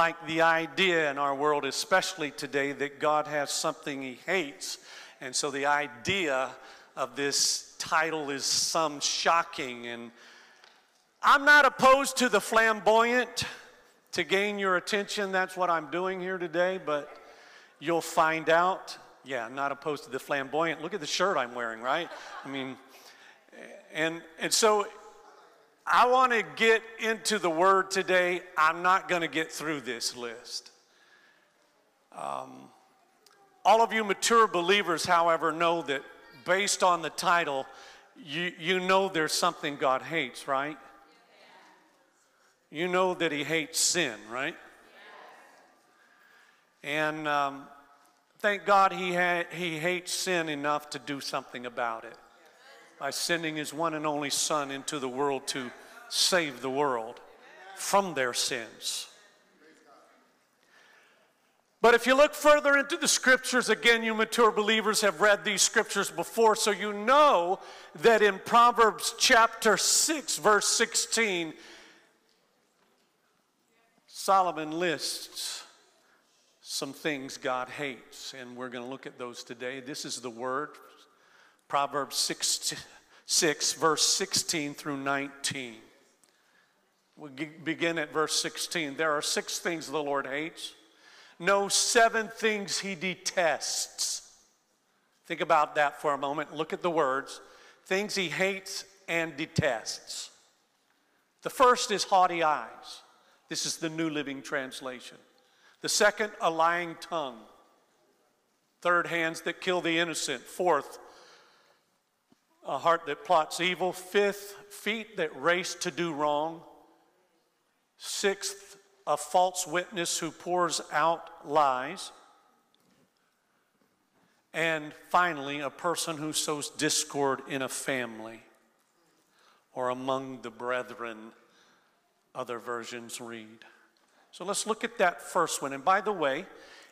Like the idea in our world, especially today, that God has something he hates. And so the idea of this title is some shocking. And I'm not opposed to the flamboyant to gain your attention. That's what I'm doing here today, but you'll find out. Yeah, I'm not opposed to the flamboyant. Look at the shirt I'm wearing, right? I mean, and, and so I want to get into the word today. I'm not going to get through this list. Um, all of you mature believers, however, know that based on the title, you, you know there's something God hates, right? You know that He hates sin, right? And um, thank God he, ha- he hates sin enough to do something about it by sending His one and only Son into the world to save the world from their sins. But if you look further into the scriptures, again, you mature believers have read these scriptures before, so you know that in Proverbs chapter 6, verse 16, Solomon lists some things God hates, and we're going to look at those today. This is the word, Proverbs 6, 6 verse 16 through 19. We begin at verse 16. There are six things the Lord hates. No, seven things he detests. Think about that for a moment. Look at the words things he hates and detests. The first is haughty eyes. This is the New Living Translation. The second, a lying tongue. Third, hands that kill the innocent. Fourth, a heart that plots evil. Fifth, feet that race to do wrong. Sixth, a false witness who pours out lies. And finally, a person who sows discord in a family or among the brethren, other versions read. So let's look at that first one. And by the way,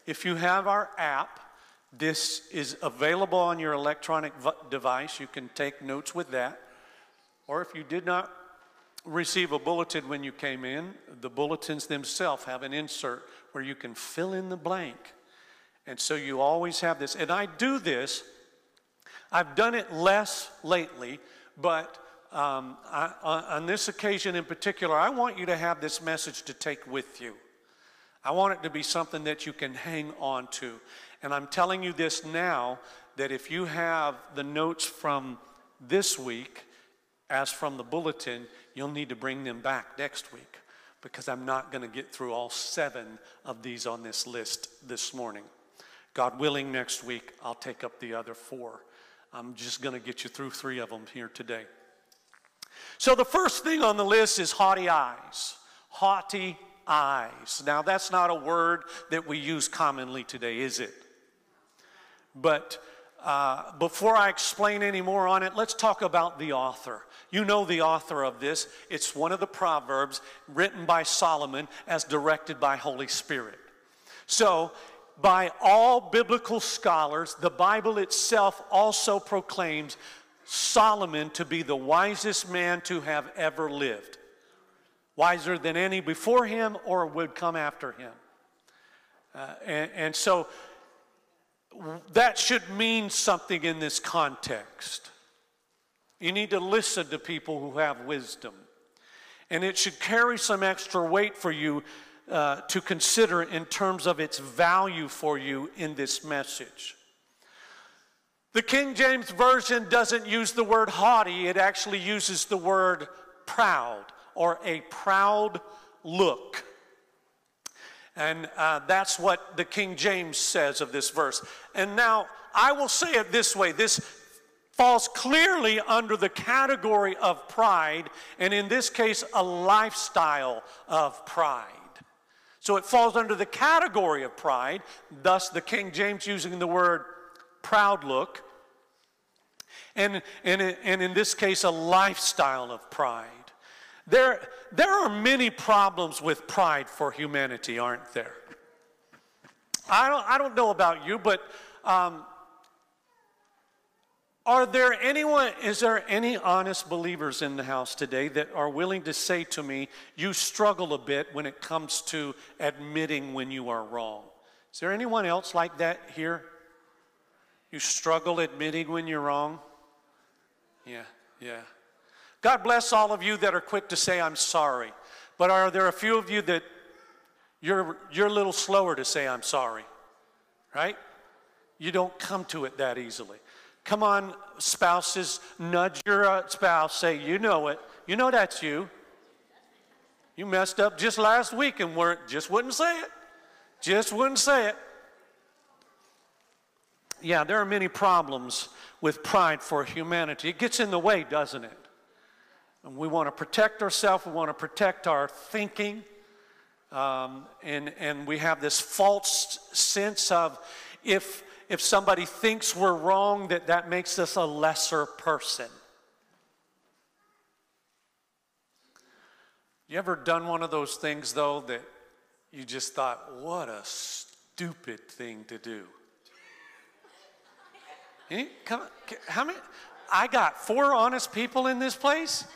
if you have our app, this is available on your electronic device. You can take notes with that. Or if you did not receive a bulletin when you came in. The bulletins themselves have an insert where you can fill in the blank. And so you always have this. And I do this, I've done it less lately, but um, I, on this occasion in particular, I want you to have this message to take with you. I want it to be something that you can hang on to. And I'm telling you this now that if you have the notes from this week, as from the bulletin, you'll need to bring them back next week because I'm not going to get through all seven of these on this list this morning. God willing, next week I'll take up the other four. I'm just going to get you through three of them here today. So, the first thing on the list is haughty eyes. Haughty eyes. Now, that's not a word that we use commonly today, is it? But uh, before I explain any more on it, let's talk about the author. You know the author of this. It's one of the Proverbs written by Solomon as directed by Holy Spirit. So, by all biblical scholars, the Bible itself also proclaims Solomon to be the wisest man to have ever lived, wiser than any before him or would come after him. Uh, and, and so, that should mean something in this context. You need to listen to people who have wisdom. And it should carry some extra weight for you uh, to consider in terms of its value for you in this message. The King James Version doesn't use the word haughty, it actually uses the word proud or a proud look. And uh, that's what the King James says of this verse. And now, I will say it this way this falls clearly under the category of pride, and in this case, a lifestyle of pride. So it falls under the category of pride, thus, the King James using the word proud look. And, and, and in this case, a lifestyle of pride. There, there are many problems with pride for humanity, aren't there? I don't, I don't know about you, but um, are there anyone, is there any honest believers in the house today that are willing to say to me, you struggle a bit when it comes to admitting when you are wrong? Is there anyone else like that here? You struggle admitting when you're wrong? Yeah, yeah. God bless all of you that are quick to say, I'm sorry. But are there a few of you that you're, you're a little slower to say, I'm sorry? Right? You don't come to it that easily. Come on, spouses, nudge your uh, spouse, say, You know it. You know that's you. You messed up just last week and weren't, just wouldn't say it. Just wouldn't say it. Yeah, there are many problems with pride for humanity. It gets in the way, doesn't it? And we want to protect ourselves, we want to protect our thinking. Um, and, and we have this false sense of if if somebody thinks we're wrong, that that makes us a lesser person. You ever done one of those things, though, that you just thought, what a stupid thing to do? On, how many? I got four honest people in this place.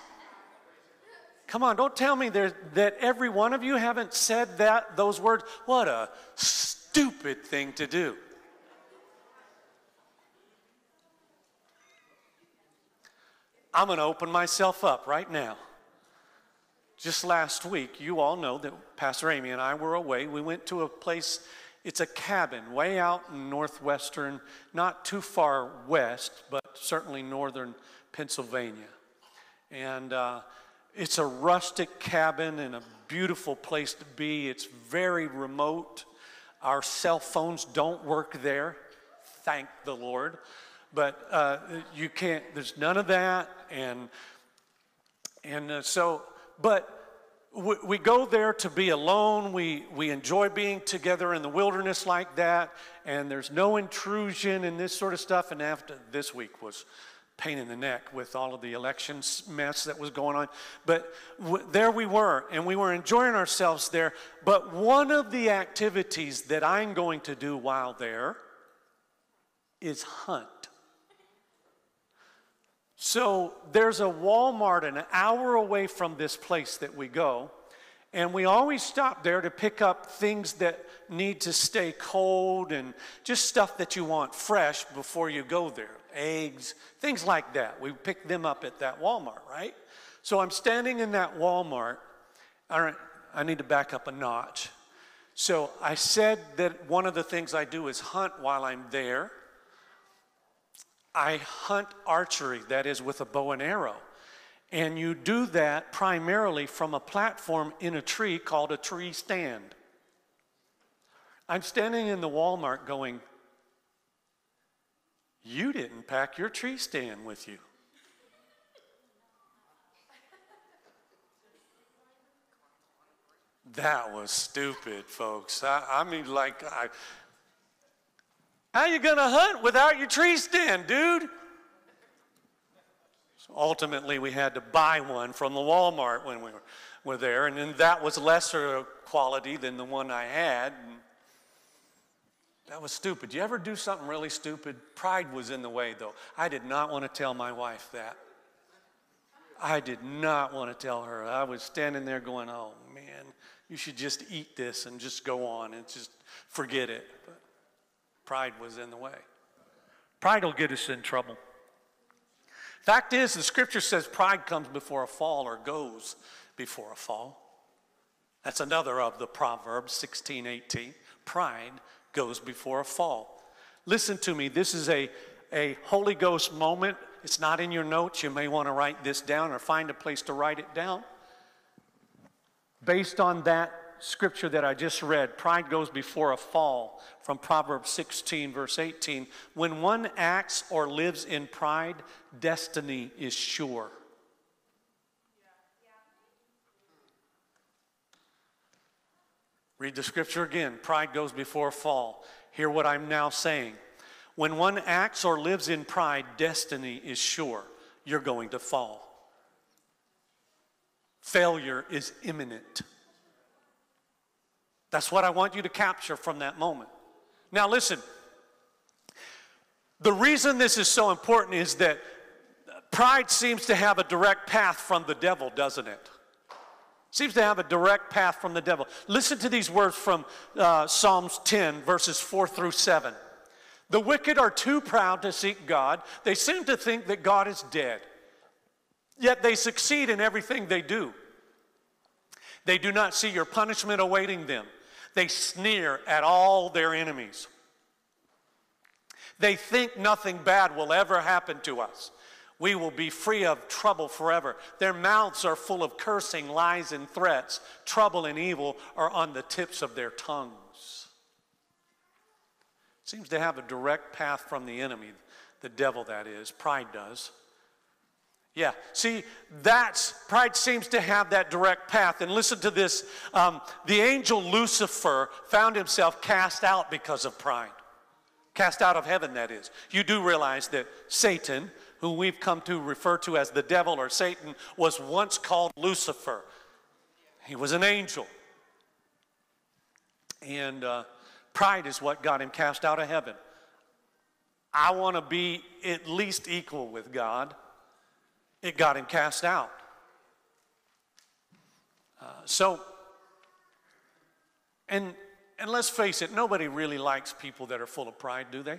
Come on, don't tell me that every one of you haven't said that those words. What a stupid thing to do. I'm going to open myself up right now. Just last week, you all know that Pastor Amy and I were away. We went to a place, it's a cabin way out in northwestern, not too far west, but certainly northern Pennsylvania. And uh, it's a rustic cabin and a beautiful place to be. It's very remote. Our cell phones don't work there, thank the Lord. But uh, you can't, there's none of that. And, and uh, so, but we, we go there to be alone. We, we enjoy being together in the wilderness like that. And there's no intrusion and this sort of stuff. And after this week was pain in the neck with all of the elections mess that was going on. But w- there we were, and we were enjoying ourselves there. But one of the activities that I'm going to do while there is hunt. So there's a Walmart an hour away from this place that we go. And we always stop there to pick up things that need to stay cold and just stuff that you want fresh before you go there. Eggs, things like that. We pick them up at that Walmart, right? So I'm standing in that Walmart. All right, I need to back up a notch. So I said that one of the things I do is hunt while I'm there. I hunt archery, that is, with a bow and arrow. And you do that primarily from a platform in a tree called a tree stand. I'm standing in the Walmart going, You didn't pack your tree stand with you. That was stupid, folks. I, I mean, like, I, how you going to hunt without your tree stand, dude? So ultimately, we had to buy one from the Walmart when we were, were there, and then that was lesser quality than the one I had. And that was stupid. You ever do something really stupid? Pride was in the way, though. I did not want to tell my wife that. I did not want to tell her. I was standing there going, oh man, you should just eat this and just go on and just forget it. But Pride was in the way. Pride will get us in trouble. Fact is, the scripture says pride comes before a fall or goes before a fall. That's another of the Proverbs 16, 18. Pride goes before a fall. Listen to me, this is a, a Holy Ghost moment. It's not in your notes. You may want to write this down or find a place to write it down. Based on that scripture that I just read, pride goes before a fall from Proverbs 16, verse 18. When one acts or lives in pride, destiny is sure. Read the scripture again. Pride goes before fall. Hear what I'm now saying. When one acts or lives in pride, destiny is sure. You're going to fall. Failure is imminent. That's what I want you to capture from that moment. Now, listen. The reason this is so important is that pride seems to have a direct path from the devil, doesn't it? Seems to have a direct path from the devil. Listen to these words from uh, Psalms 10, verses 4 through 7. The wicked are too proud to seek God. They seem to think that God is dead. Yet they succeed in everything they do. They do not see your punishment awaiting them. They sneer at all their enemies. They think nothing bad will ever happen to us. We will be free of trouble forever. Their mouths are full of cursing, lies, and threats. Trouble and evil are on the tips of their tongues. Seems to have a direct path from the enemy, the devil, that is. Pride does. Yeah, see, that's pride seems to have that direct path. And listen to this um, the angel Lucifer found himself cast out because of pride. Cast out of heaven, that is. You do realize that Satan, who we've come to refer to as the devil or Satan, was once called Lucifer. He was an angel. And uh, pride is what got him cast out of heaven. I want to be at least equal with God it got him cast out. Uh, so, and, and let's face it, nobody really likes people that are full of pride, do they?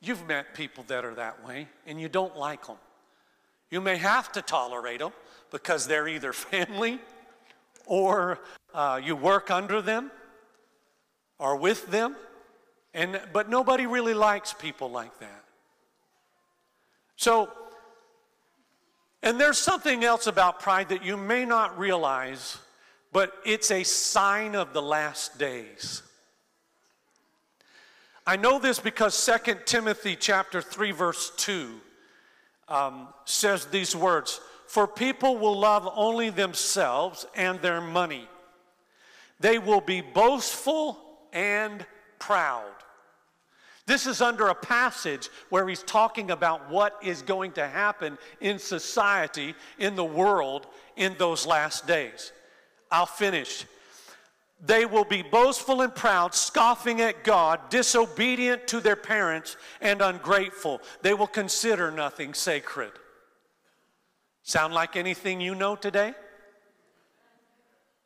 You've met people that are that way, and you don't like them. You may have to tolerate them because they're either family or uh, you work under them or with them. And, but nobody really likes people like that. So and there's something else about pride that you may not realize, but it's a sign of the last days. I know this because 2 Timothy chapter 3 verse 2 um, says these words, For people will love only themselves and their money. They will be boastful and proud. This is under a passage where he's talking about what is going to happen in society, in the world, in those last days. I'll finish. They will be boastful and proud, scoffing at God, disobedient to their parents, and ungrateful. They will consider nothing sacred. Sound like anything you know today?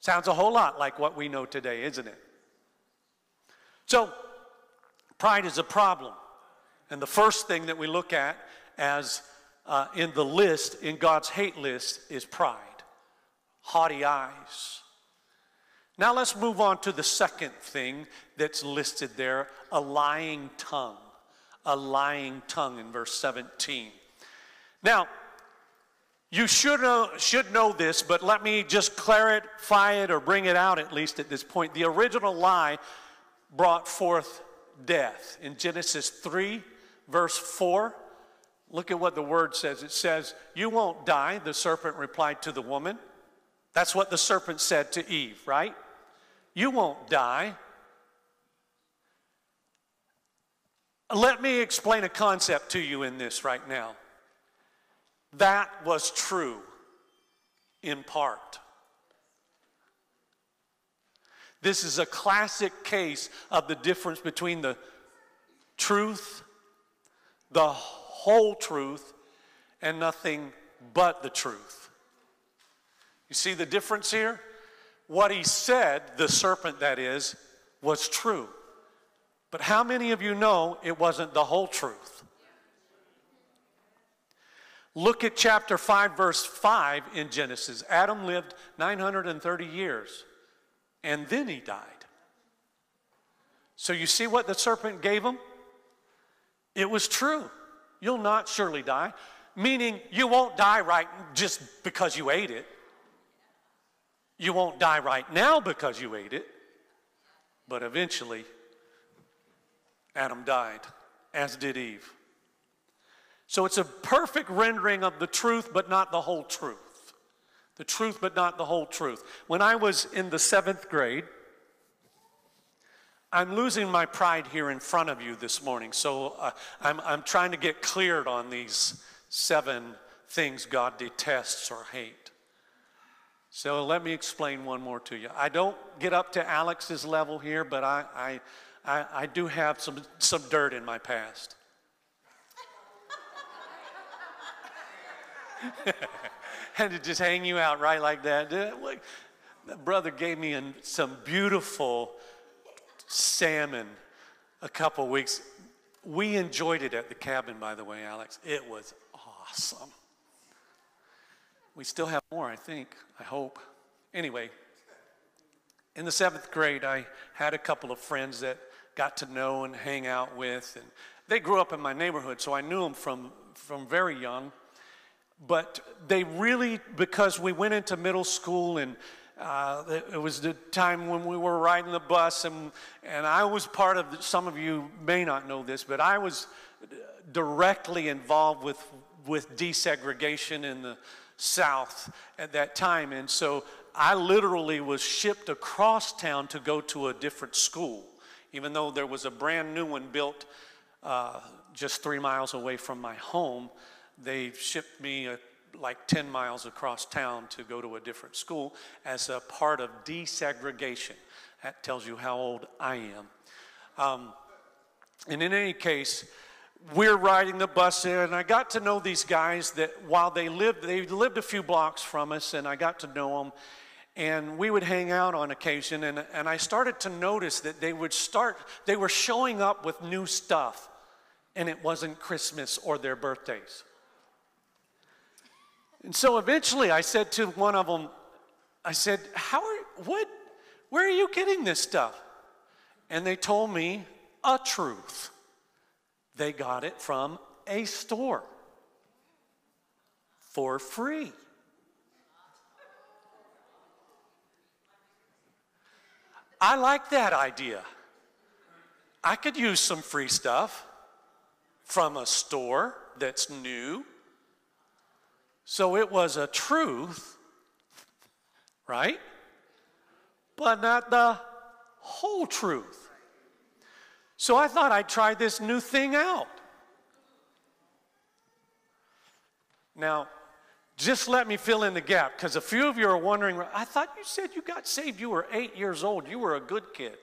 Sounds a whole lot like what we know today, isn't it? So, Pride is a problem. And the first thing that we look at as uh, in the list, in God's hate list, is pride, haughty eyes. Now let's move on to the second thing that's listed there a lying tongue. A lying tongue in verse 17. Now, you should know, should know this, but let me just clarify it or bring it out at least at this point. The original lie brought forth death. In Genesis 3, verse 4, look at what the word says. It says, You won't die, the serpent replied to the woman. That's what the serpent said to Eve, right? You won't die. Let me explain a concept to you in this right now. That was true in part. This is a classic case of the difference between the truth, the whole truth, and nothing but the truth. You see the difference here? What he said, the serpent that is, was true. But how many of you know it wasn't the whole truth? Look at chapter 5, verse 5 in Genesis. Adam lived 930 years and then he died. So you see what the serpent gave him? It was true. You'll not surely die, meaning you won't die right just because you ate it. You won't die right now because you ate it, but eventually Adam died, as did Eve. So it's a perfect rendering of the truth, but not the whole truth. The truth, but not the whole truth. When I was in the seventh grade, I'm losing my pride here in front of you this morning, so uh, I'm, I'm trying to get cleared on these seven things God detests or hate. So let me explain one more to you. I don't get up to Alex's level here, but I, I, I, I do have some, some dirt in my past. had to just hang you out right like that. Uh, that brother gave me some beautiful salmon a couple weeks. We enjoyed it at the cabin, by the way, Alex. It was awesome. We still have more, I think, I hope. Anyway, in the seventh grade, I had a couple of friends that got to know and hang out with, and they grew up in my neighborhood, so I knew them from, from very young. But they really, because we went into middle school and uh, it was the time when we were riding the bus, and, and I was part of, some of you may not know this, but I was directly involved with, with desegregation in the South at that time. And so I literally was shipped across town to go to a different school, even though there was a brand new one built uh, just three miles away from my home. They shipped me a like 10 miles across town to go to a different school as a part of desegregation. That tells you how old I am. Um, and in any case, we're riding the bus there, and I got to know these guys that while they lived, they lived a few blocks from us, and I got to know them. And we would hang out on occasion, and, and I started to notice that they would start, they were showing up with new stuff, and it wasn't Christmas or their birthdays. And so eventually I said to one of them, I said, How are, what, where are you getting this stuff? And they told me a truth. They got it from a store for free. I like that idea. I could use some free stuff from a store that's new so it was a truth, right? But not the whole truth. So I thought I'd try this new thing out. Now, just let me fill in the gap because a few of you are wondering I thought you said you got saved, you were eight years old, you were a good kid.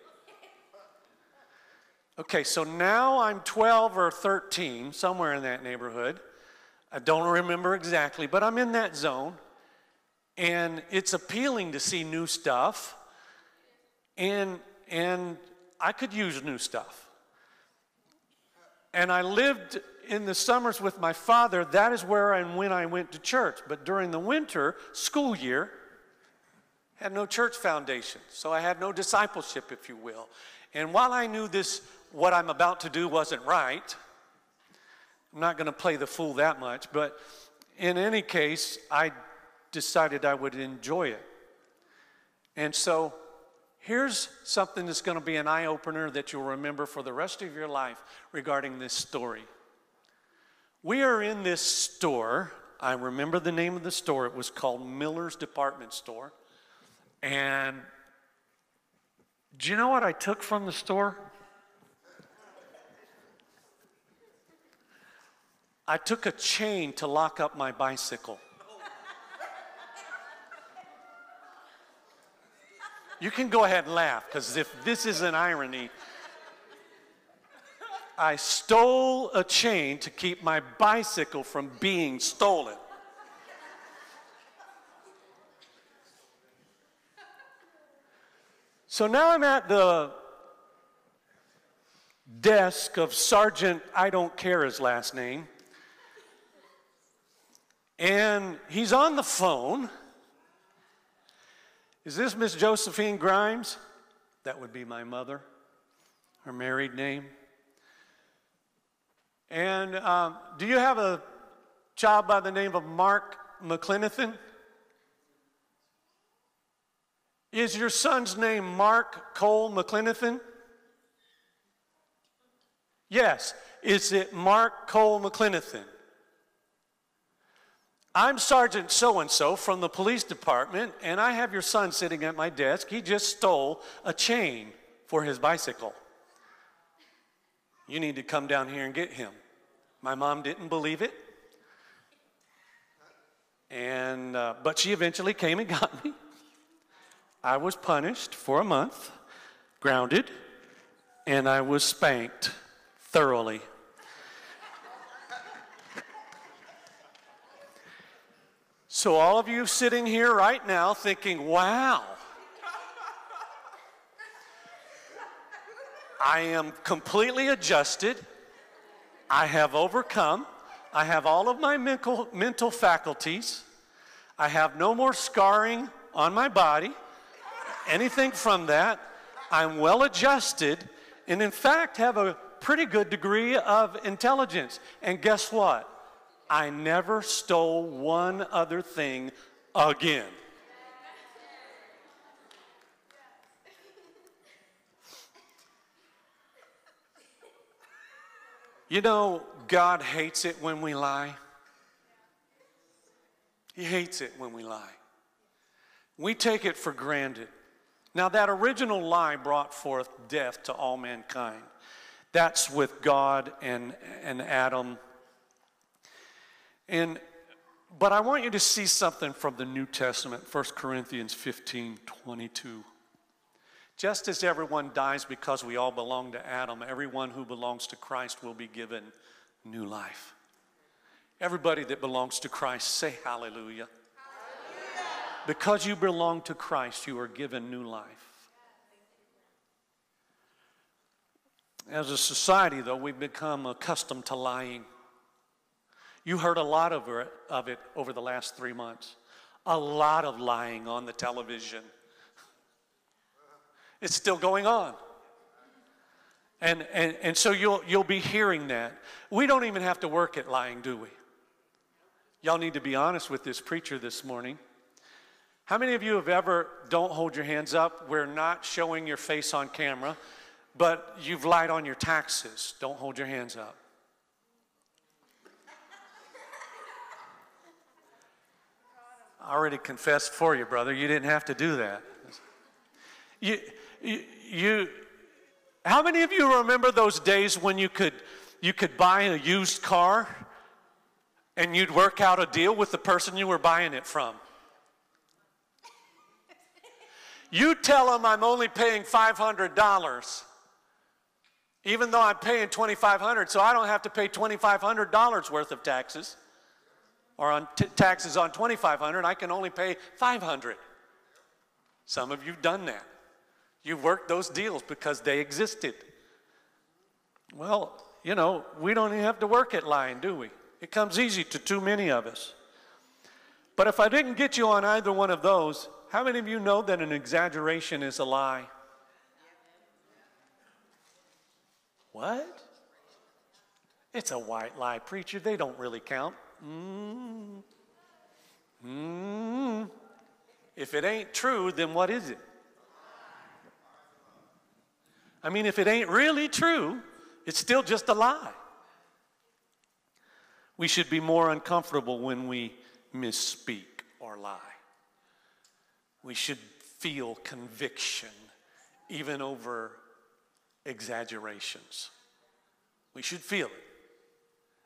Okay, so now I'm 12 or 13, somewhere in that neighborhood. I don't remember exactly, but I'm in that zone. And it's appealing to see new stuff. And, and I could use new stuff. And I lived in the summers with my father. That is where and when I went to church. But during the winter, school year, had no church foundation. So I had no discipleship, if you will. And while I knew this, what I'm about to do wasn't right, I'm not going to play the fool that much, but in any case, I decided I would enjoy it. And so here's something that's going to be an eye opener that you'll remember for the rest of your life regarding this story. We are in this store. I remember the name of the store. It was called Miller's Department Store. And do you know what I took from the store? I took a chain to lock up my bicycle. You can go ahead and laugh because if this is an irony, I stole a chain to keep my bicycle from being stolen. So now I'm at the desk of Sergeant, I don't care his last name. And he's on the phone. Is this Miss Josephine Grimes? That would be my mother, her married name. And um, do you have a child by the name of Mark McClenathan? Is your son's name Mark Cole McClenathan? Yes. Is it Mark Cole McClenathan? I'm Sergeant so and so from the police department, and I have your son sitting at my desk. He just stole a chain for his bicycle. You need to come down here and get him. My mom didn't believe it. And, uh, but she eventually came and got me. I was punished for a month, grounded, and I was spanked thoroughly. So, all of you sitting here right now thinking, wow, I am completely adjusted. I have overcome. I have all of my mental, mental faculties. I have no more scarring on my body, anything from that. I'm well adjusted, and in fact, have a pretty good degree of intelligence. And guess what? I never stole one other thing again. You know, God hates it when we lie. He hates it when we lie. We take it for granted. Now, that original lie brought forth death to all mankind. That's with God and, and Adam. And, but I want you to see something from the New Testament, 1 Corinthians 15 22. Just as everyone dies because we all belong to Adam, everyone who belongs to Christ will be given new life. Everybody that belongs to Christ, say hallelujah. hallelujah. Because you belong to Christ, you are given new life. As a society, though, we've become accustomed to lying. You heard a lot of it, of it over the last three months. A lot of lying on the television it's still going on. And, and, and so you'll, you'll be hearing that. We don't even have to work at lying, do we? Y'all need to be honest with this preacher this morning. How many of you have ever, don't hold your hands up, we're not showing your face on camera, but you've lied on your taxes? Don't hold your hands up. I already confessed for you, brother. You didn't have to do that. You, you, you, how many of you remember those days when you could, you could buy a used car and you'd work out a deal with the person you were buying it from? You tell them I'm only paying $500, even though I'm paying 2,500, so I don't have to pay $2,500 worth of taxes, or on taxes on 2,500, I can only pay 500. Some of you've done that. You've worked those deals because they existed. Well, you know, we don't even have to work at lying, do we? It comes easy to too many of us. But if I didn't get you on either one of those, how many of you know that an exaggeration is a lie? What? It's a white lie, preacher. They don't really count. Mm. Mm. If it ain't true, then what is it? I mean, if it ain't really true, it's still just a lie. We should be more uncomfortable when we misspeak or lie. We should feel conviction even over exaggerations. We should feel it.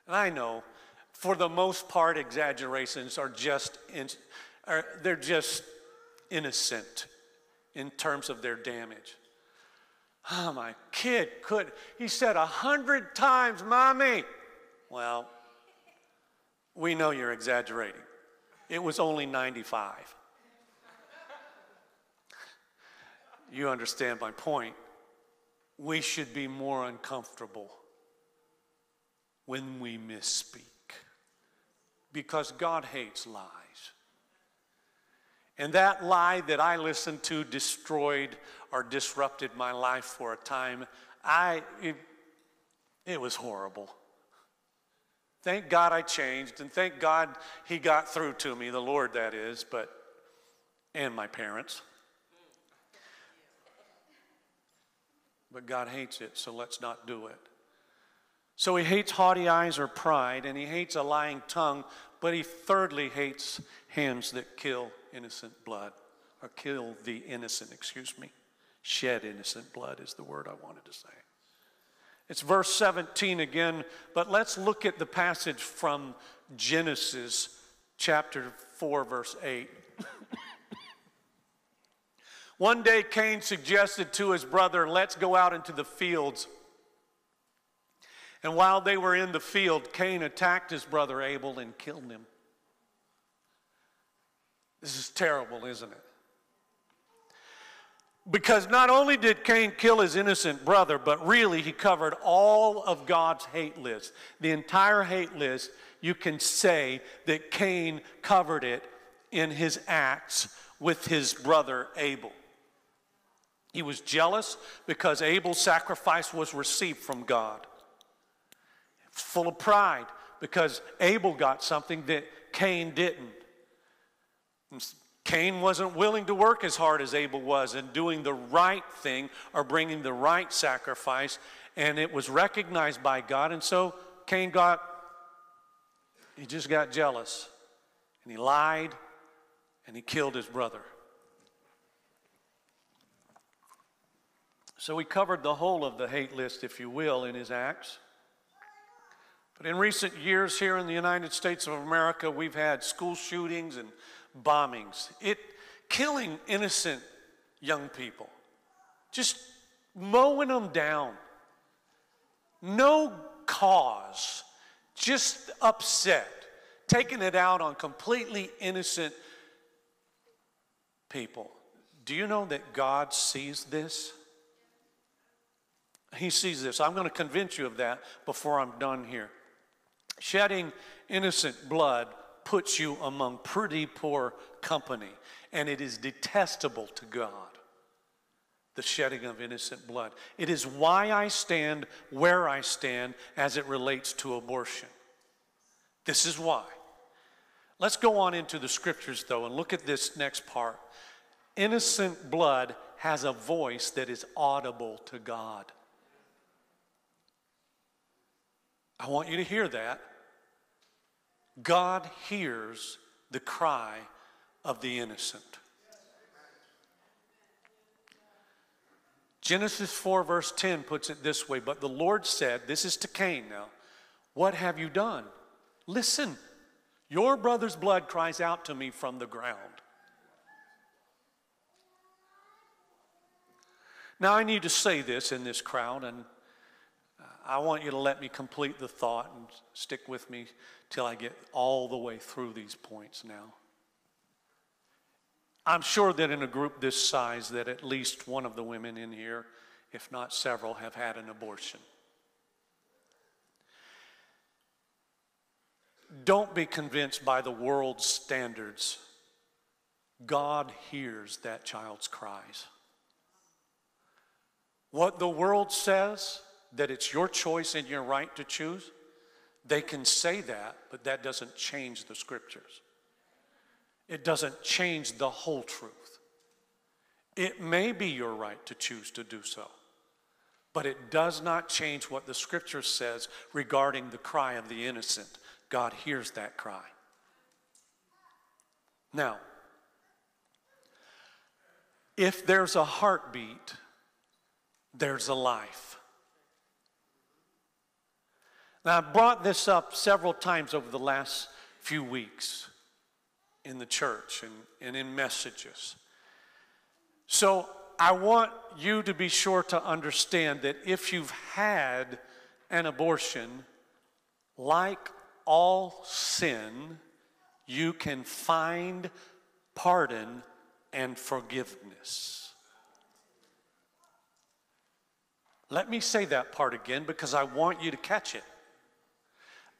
And I know, for the most part, exaggerations are just in, are, they're just innocent in terms of their damage. Oh, my kid could. He said a hundred times, Mommy. Well, we know you're exaggerating. It was only 95. you understand my point. We should be more uncomfortable when we misspeak because God hates lies. And that lie that I listened to destroyed or disrupted my life for a time. I, it, it was horrible. Thank God I changed, and thank God He got through to me, the Lord that is, but, and my parents. But God hates it, so let's not do it. So He hates haughty eyes or pride, and He hates a lying tongue, but he thirdly hates hands that kill innocent blood, or kill the innocent, excuse me. Shed innocent blood is the word I wanted to say. It's verse 17 again, but let's look at the passage from Genesis chapter 4, verse 8. One day, Cain suggested to his brother, Let's go out into the fields. And while they were in the field, Cain attacked his brother Abel and killed him. This is terrible, isn't it? Because not only did Cain kill his innocent brother, but really he covered all of God's hate list. The entire hate list, you can say that Cain covered it in his acts with his brother Abel. He was jealous because Abel's sacrifice was received from God. Full of pride because Abel got something that Cain didn't. Cain wasn't willing to work as hard as Abel was in doing the right thing or bringing the right sacrifice, and it was recognized by God. And so Cain got, he just got jealous, and he lied, and he killed his brother. So he covered the whole of the hate list, if you will, in his acts. But in recent years here in the United States of America, we've had school shootings and bombings, it killing innocent young people, just mowing them down. No cause, just upset, taking it out on completely innocent people. Do you know that God sees this? He sees this. I'm going to convince you of that before I'm done here. Shedding innocent blood puts you among pretty poor company, and it is detestable to God, the shedding of innocent blood. It is why I stand where I stand as it relates to abortion. This is why. Let's go on into the scriptures, though, and look at this next part. Innocent blood has a voice that is audible to God. I want you to hear that. God hears the cry of the innocent. Genesis 4, verse 10 puts it this way But the Lord said, This is to Cain now, what have you done? Listen, your brother's blood cries out to me from the ground. Now, I need to say this in this crowd, and I want you to let me complete the thought and stick with me till I get all the way through these points now. I'm sure that in a group this size that at least one of the women in here, if not several, have had an abortion. Don't be convinced by the world's standards. God hears that child's cries. What the world says that it's your choice and your right to choose, they can say that, but that doesn't change the scriptures. It doesn't change the whole truth. It may be your right to choose to do so, but it does not change what the scripture says regarding the cry of the innocent. God hears that cry. Now, if there's a heartbeat, there's a life. Now, I've brought this up several times over the last few weeks in the church and, and in messages. So, I want you to be sure to understand that if you've had an abortion, like all sin, you can find pardon and forgiveness. Let me say that part again because I want you to catch it.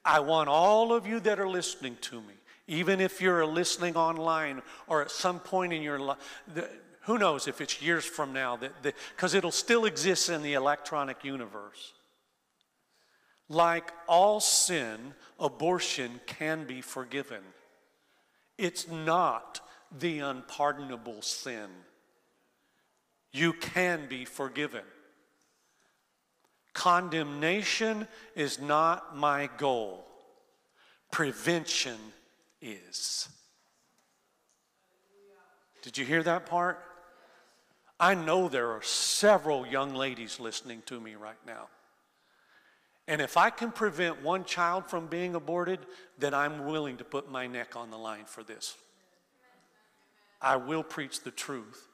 I want all of you that are listening to me, even if you're listening online or at some point in your life, who knows if it's years from now, because it'll still exist in the electronic universe. Like all sin, abortion can be forgiven. It's not the unpardonable sin. You can be forgiven. Condemnation is not my goal, prevention is. Did you hear that part? I know there are several young ladies listening to me right now. And if I can prevent one child from being aborted, then I'm willing to put my neck on the line for this. I will preach the truth.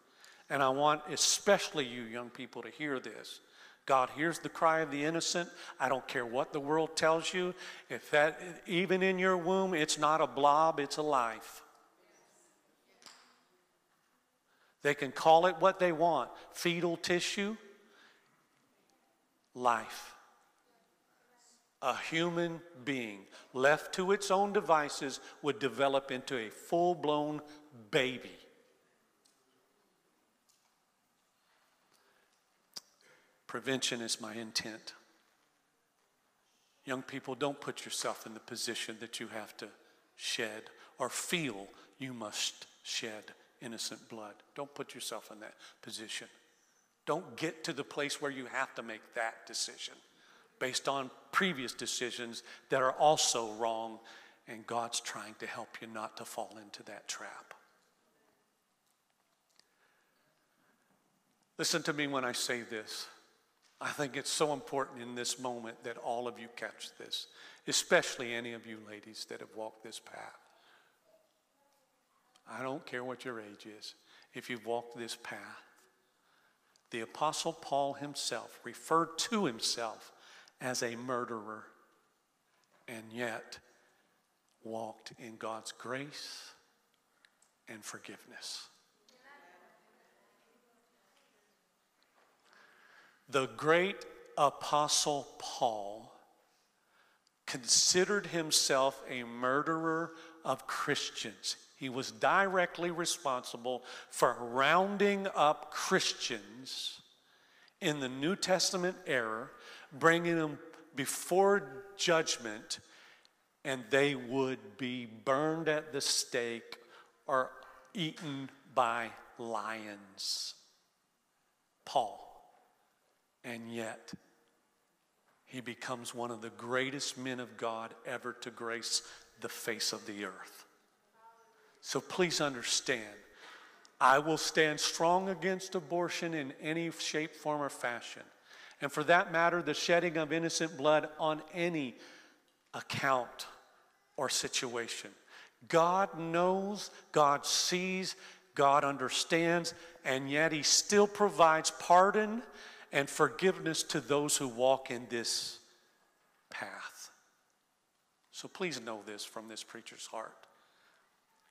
And I want especially you young people to hear this. God hears the cry of the innocent. I don't care what the world tells you. If that even in your womb, it's not a blob, it's a life. They can call it what they want fetal tissue, life. A human being left to its own devices would develop into a full blown baby. Prevention is my intent. Young people, don't put yourself in the position that you have to shed or feel you must shed innocent blood. Don't put yourself in that position. Don't get to the place where you have to make that decision based on previous decisions that are also wrong, and God's trying to help you not to fall into that trap. Listen to me when I say this. I think it's so important in this moment that all of you catch this, especially any of you ladies that have walked this path. I don't care what your age is, if you've walked this path. The Apostle Paul himself referred to himself as a murderer and yet walked in God's grace and forgiveness. The great Apostle Paul considered himself a murderer of Christians. He was directly responsible for rounding up Christians in the New Testament era, bringing them before judgment, and they would be burned at the stake or eaten by lions. Paul. And yet, he becomes one of the greatest men of God ever to grace the face of the earth. So please understand, I will stand strong against abortion in any shape, form, or fashion. And for that matter, the shedding of innocent blood on any account or situation. God knows, God sees, God understands, and yet He still provides pardon and forgiveness to those who walk in this path. So please know this from this preacher's heart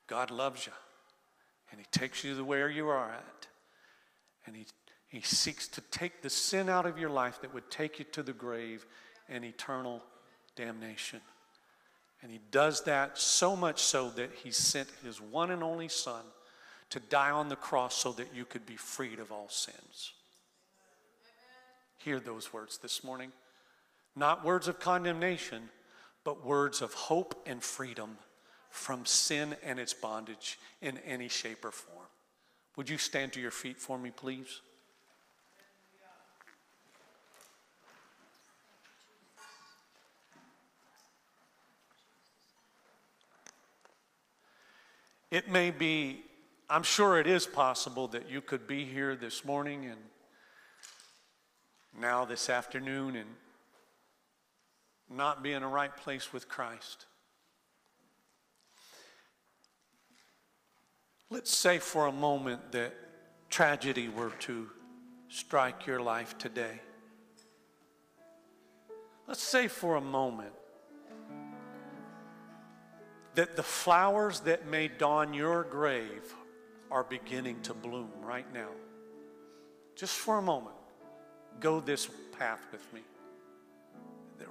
God loves you, and He takes you to where you are at, and He, he seeks to take the sin out of your life that would take you to the grave and eternal damnation. And He does that so much so that He sent His one and only Son to die on the cross so that you could be freed of all sins. Hear those words this morning. Not words of condemnation, but words of hope and freedom from sin and its bondage in any shape or form. Would you stand to your feet for me, please? It may be, I'm sure it is possible that you could be here this morning and now this afternoon and not be in a right place with Christ. Let's say for a moment that tragedy were to strike your life today. Let's say for a moment that the flowers that may dawn your grave are beginning to bloom right now. Just for a moment go this path with me.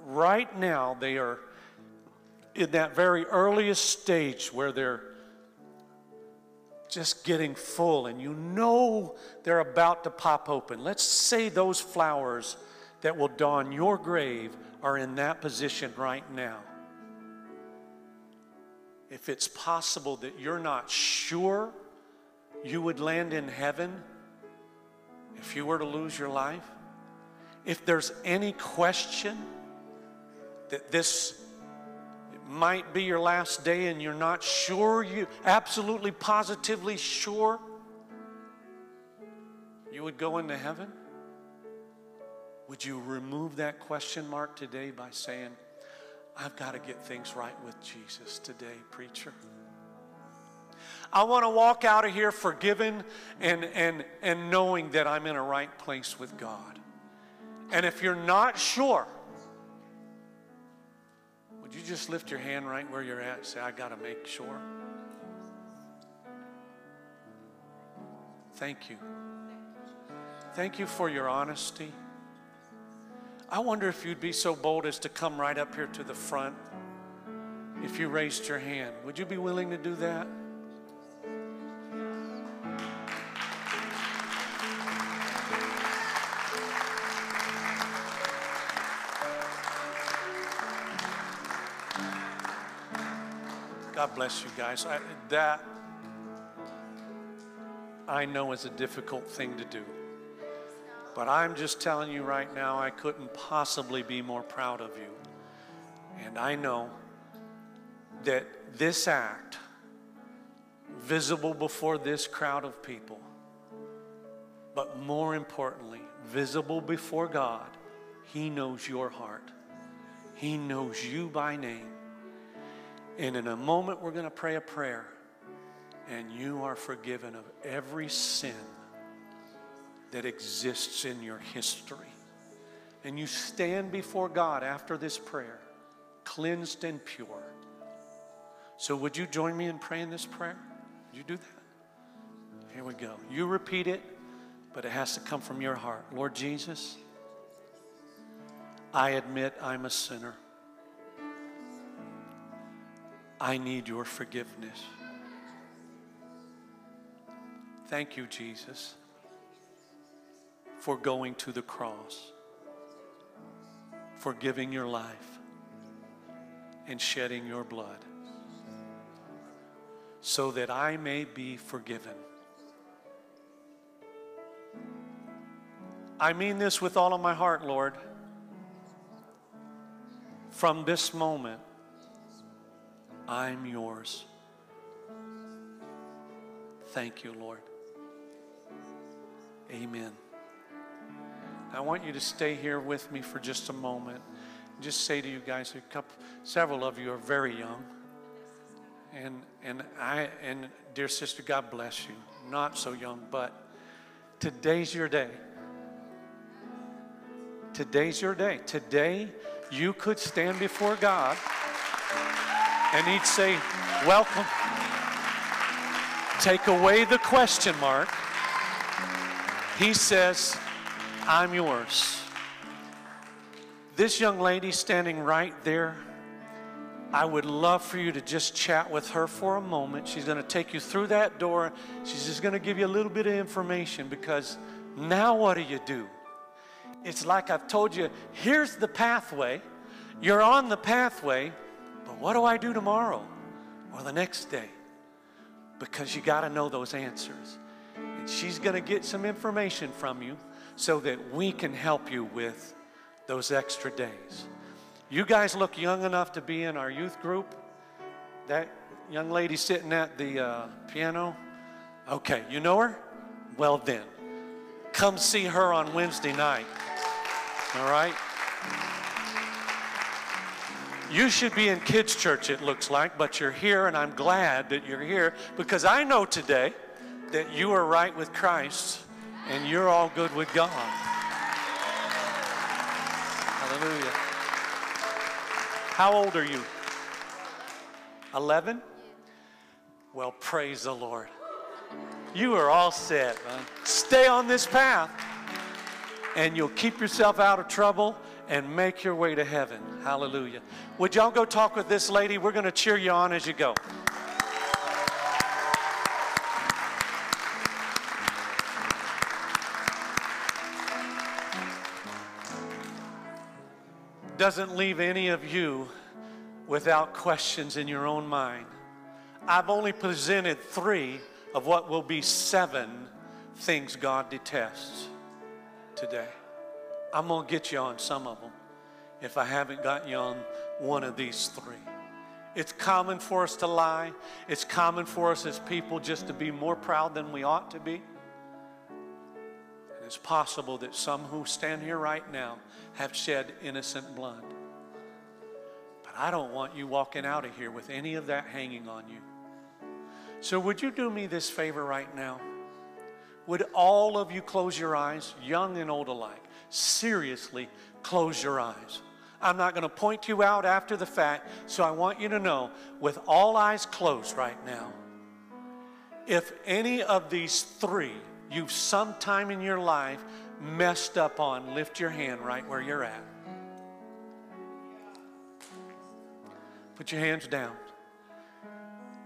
Right now, they are in that very earliest stage where they're just getting full and you know they're about to pop open. Let's say those flowers that will dawn your grave are in that position right now. If it's possible that you're not sure you would land in heaven if you were to lose your life, if there's any question that this might be your last day and you're not sure, you absolutely positively sure you would go into heaven? Would you remove that question mark today by saying, I've got to get things right with Jesus today, preacher? I want to walk out of here forgiven and, and, and knowing that I'm in a right place with God. And if you're not sure, would you just lift your hand right where you're at say, I got to make sure? Thank you. Thank you for your honesty. I wonder if you'd be so bold as to come right up here to the front if you raised your hand. Would you be willing to do that? God bless you guys. I, that I know is a difficult thing to do. But I'm just telling you right now, I couldn't possibly be more proud of you. And I know that this act, visible before this crowd of people, but more importantly, visible before God, He knows your heart. He knows you by name. And in a moment, we're going to pray a prayer, and you are forgiven of every sin that exists in your history. And you stand before God after this prayer, cleansed and pure. So, would you join me in praying this prayer? Would you do that? Here we go. You repeat it, but it has to come from your heart. Lord Jesus, I admit I'm a sinner. I need your forgiveness. Thank you, Jesus, for going to the cross, for giving your life and shedding your blood so that I may be forgiven. I mean this with all of my heart, Lord. From this moment, I'm yours. Thank you, Lord. Amen. I want you to stay here with me for just a moment. Just say to you guys, a couple, several of you are very young, and and I and dear sister, God bless you. Not so young, but today's your day. Today's your day. Today, you could stand before God and he'd say, Welcome. Take away the question mark. He says, I'm yours. This young lady standing right there, I would love for you to just chat with her for a moment. She's going to take you through that door. She's just going to give you a little bit of information because now what do you do? It's like I've told you here's the pathway. You're on the pathway. But what do I do tomorrow or the next day? Because you got to know those answers. And she's going to get some information from you so that we can help you with those extra days. You guys look young enough to be in our youth group. That young lady sitting at the uh, piano, okay, you know her? Well, then, come see her on Wednesday night. All right? You should be in kids' church, it looks like, but you're here, and I'm glad that you're here because I know today that you are right with Christ and you're all good with God. Hallelujah. How old are you? 11? Well, praise the Lord. You are all set. Stay on this path, and you'll keep yourself out of trouble and make your way to heaven. Hallelujah. Would y'all go talk with this lady? We're going to cheer you on as you go. Doesn't leave any of you without questions in your own mind. I've only presented three of what will be seven things God detests today. I'm going to get you on some of them if I haven't got you on one of these three. It's common for us to lie. It's common for us as people just to be more proud than we ought to be. And it's possible that some who stand here right now have shed innocent blood. But I don't want you walking out of here with any of that hanging on you. So, would you do me this favor right now? Would all of you close your eyes, young and old alike? Seriously, close your eyes. I'm not going to point you out after the fact, so I want you to know, with all eyes closed right now, if any of these three you've sometime in your life messed up on, lift your hand right where you're at. Put your hands down.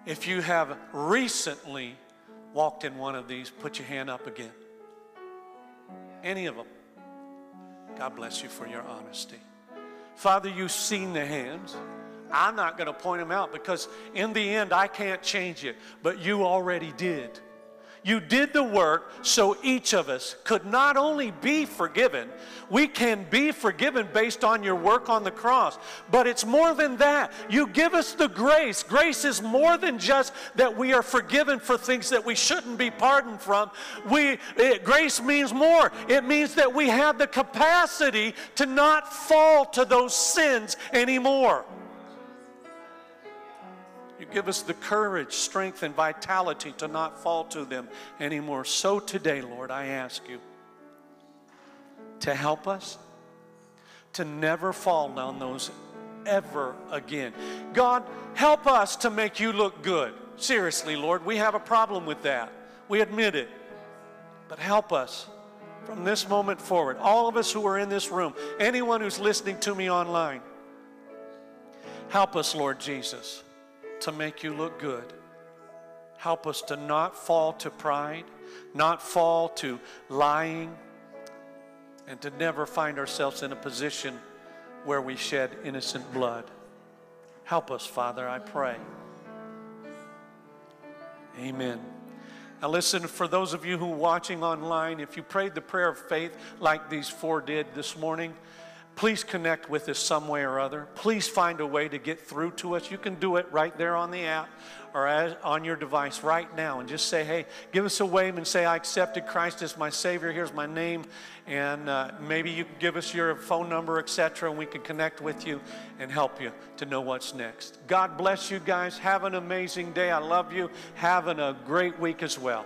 If you have recently walked in one of these, put your hand up again. Any of them. God bless you for your honesty. Father, you've seen the hands. I'm not going to point them out because in the end I can't change it, but you already did. You did the work so each of us could not only be forgiven, we can be forgiven based on your work on the cross, but it's more than that. You give us the grace. Grace is more than just that we are forgiven for things that we shouldn't be pardoned from. We, it, grace means more. It means that we have the capacity to not fall to those sins anymore. Give us the courage, strength, and vitality to not fall to them anymore. So today, Lord, I ask you to help us to never fall down those ever again. God, help us to make you look good. Seriously, Lord, we have a problem with that. We admit it. But help us from this moment forward, all of us who are in this room, anyone who's listening to me online, help us, Lord Jesus to make you look good. Help us to not fall to pride, not fall to lying, and to never find ourselves in a position where we shed innocent blood. Help us, Father, I pray. Amen. Now, listen, for those of you who are watching online, if you prayed the prayer of faith like these four did this morning, please connect with us some way or other. Please find a way to get through to us. You can do it right there on the app or as, on your device right now and just say, hey, give us a wave and say, I accepted Christ as my Savior. Here's my name. And uh, maybe you can give us your phone number, etc., and we can connect with you and help you to know what's next. God bless you guys. Have an amazing day. I love you. Having a great week as well.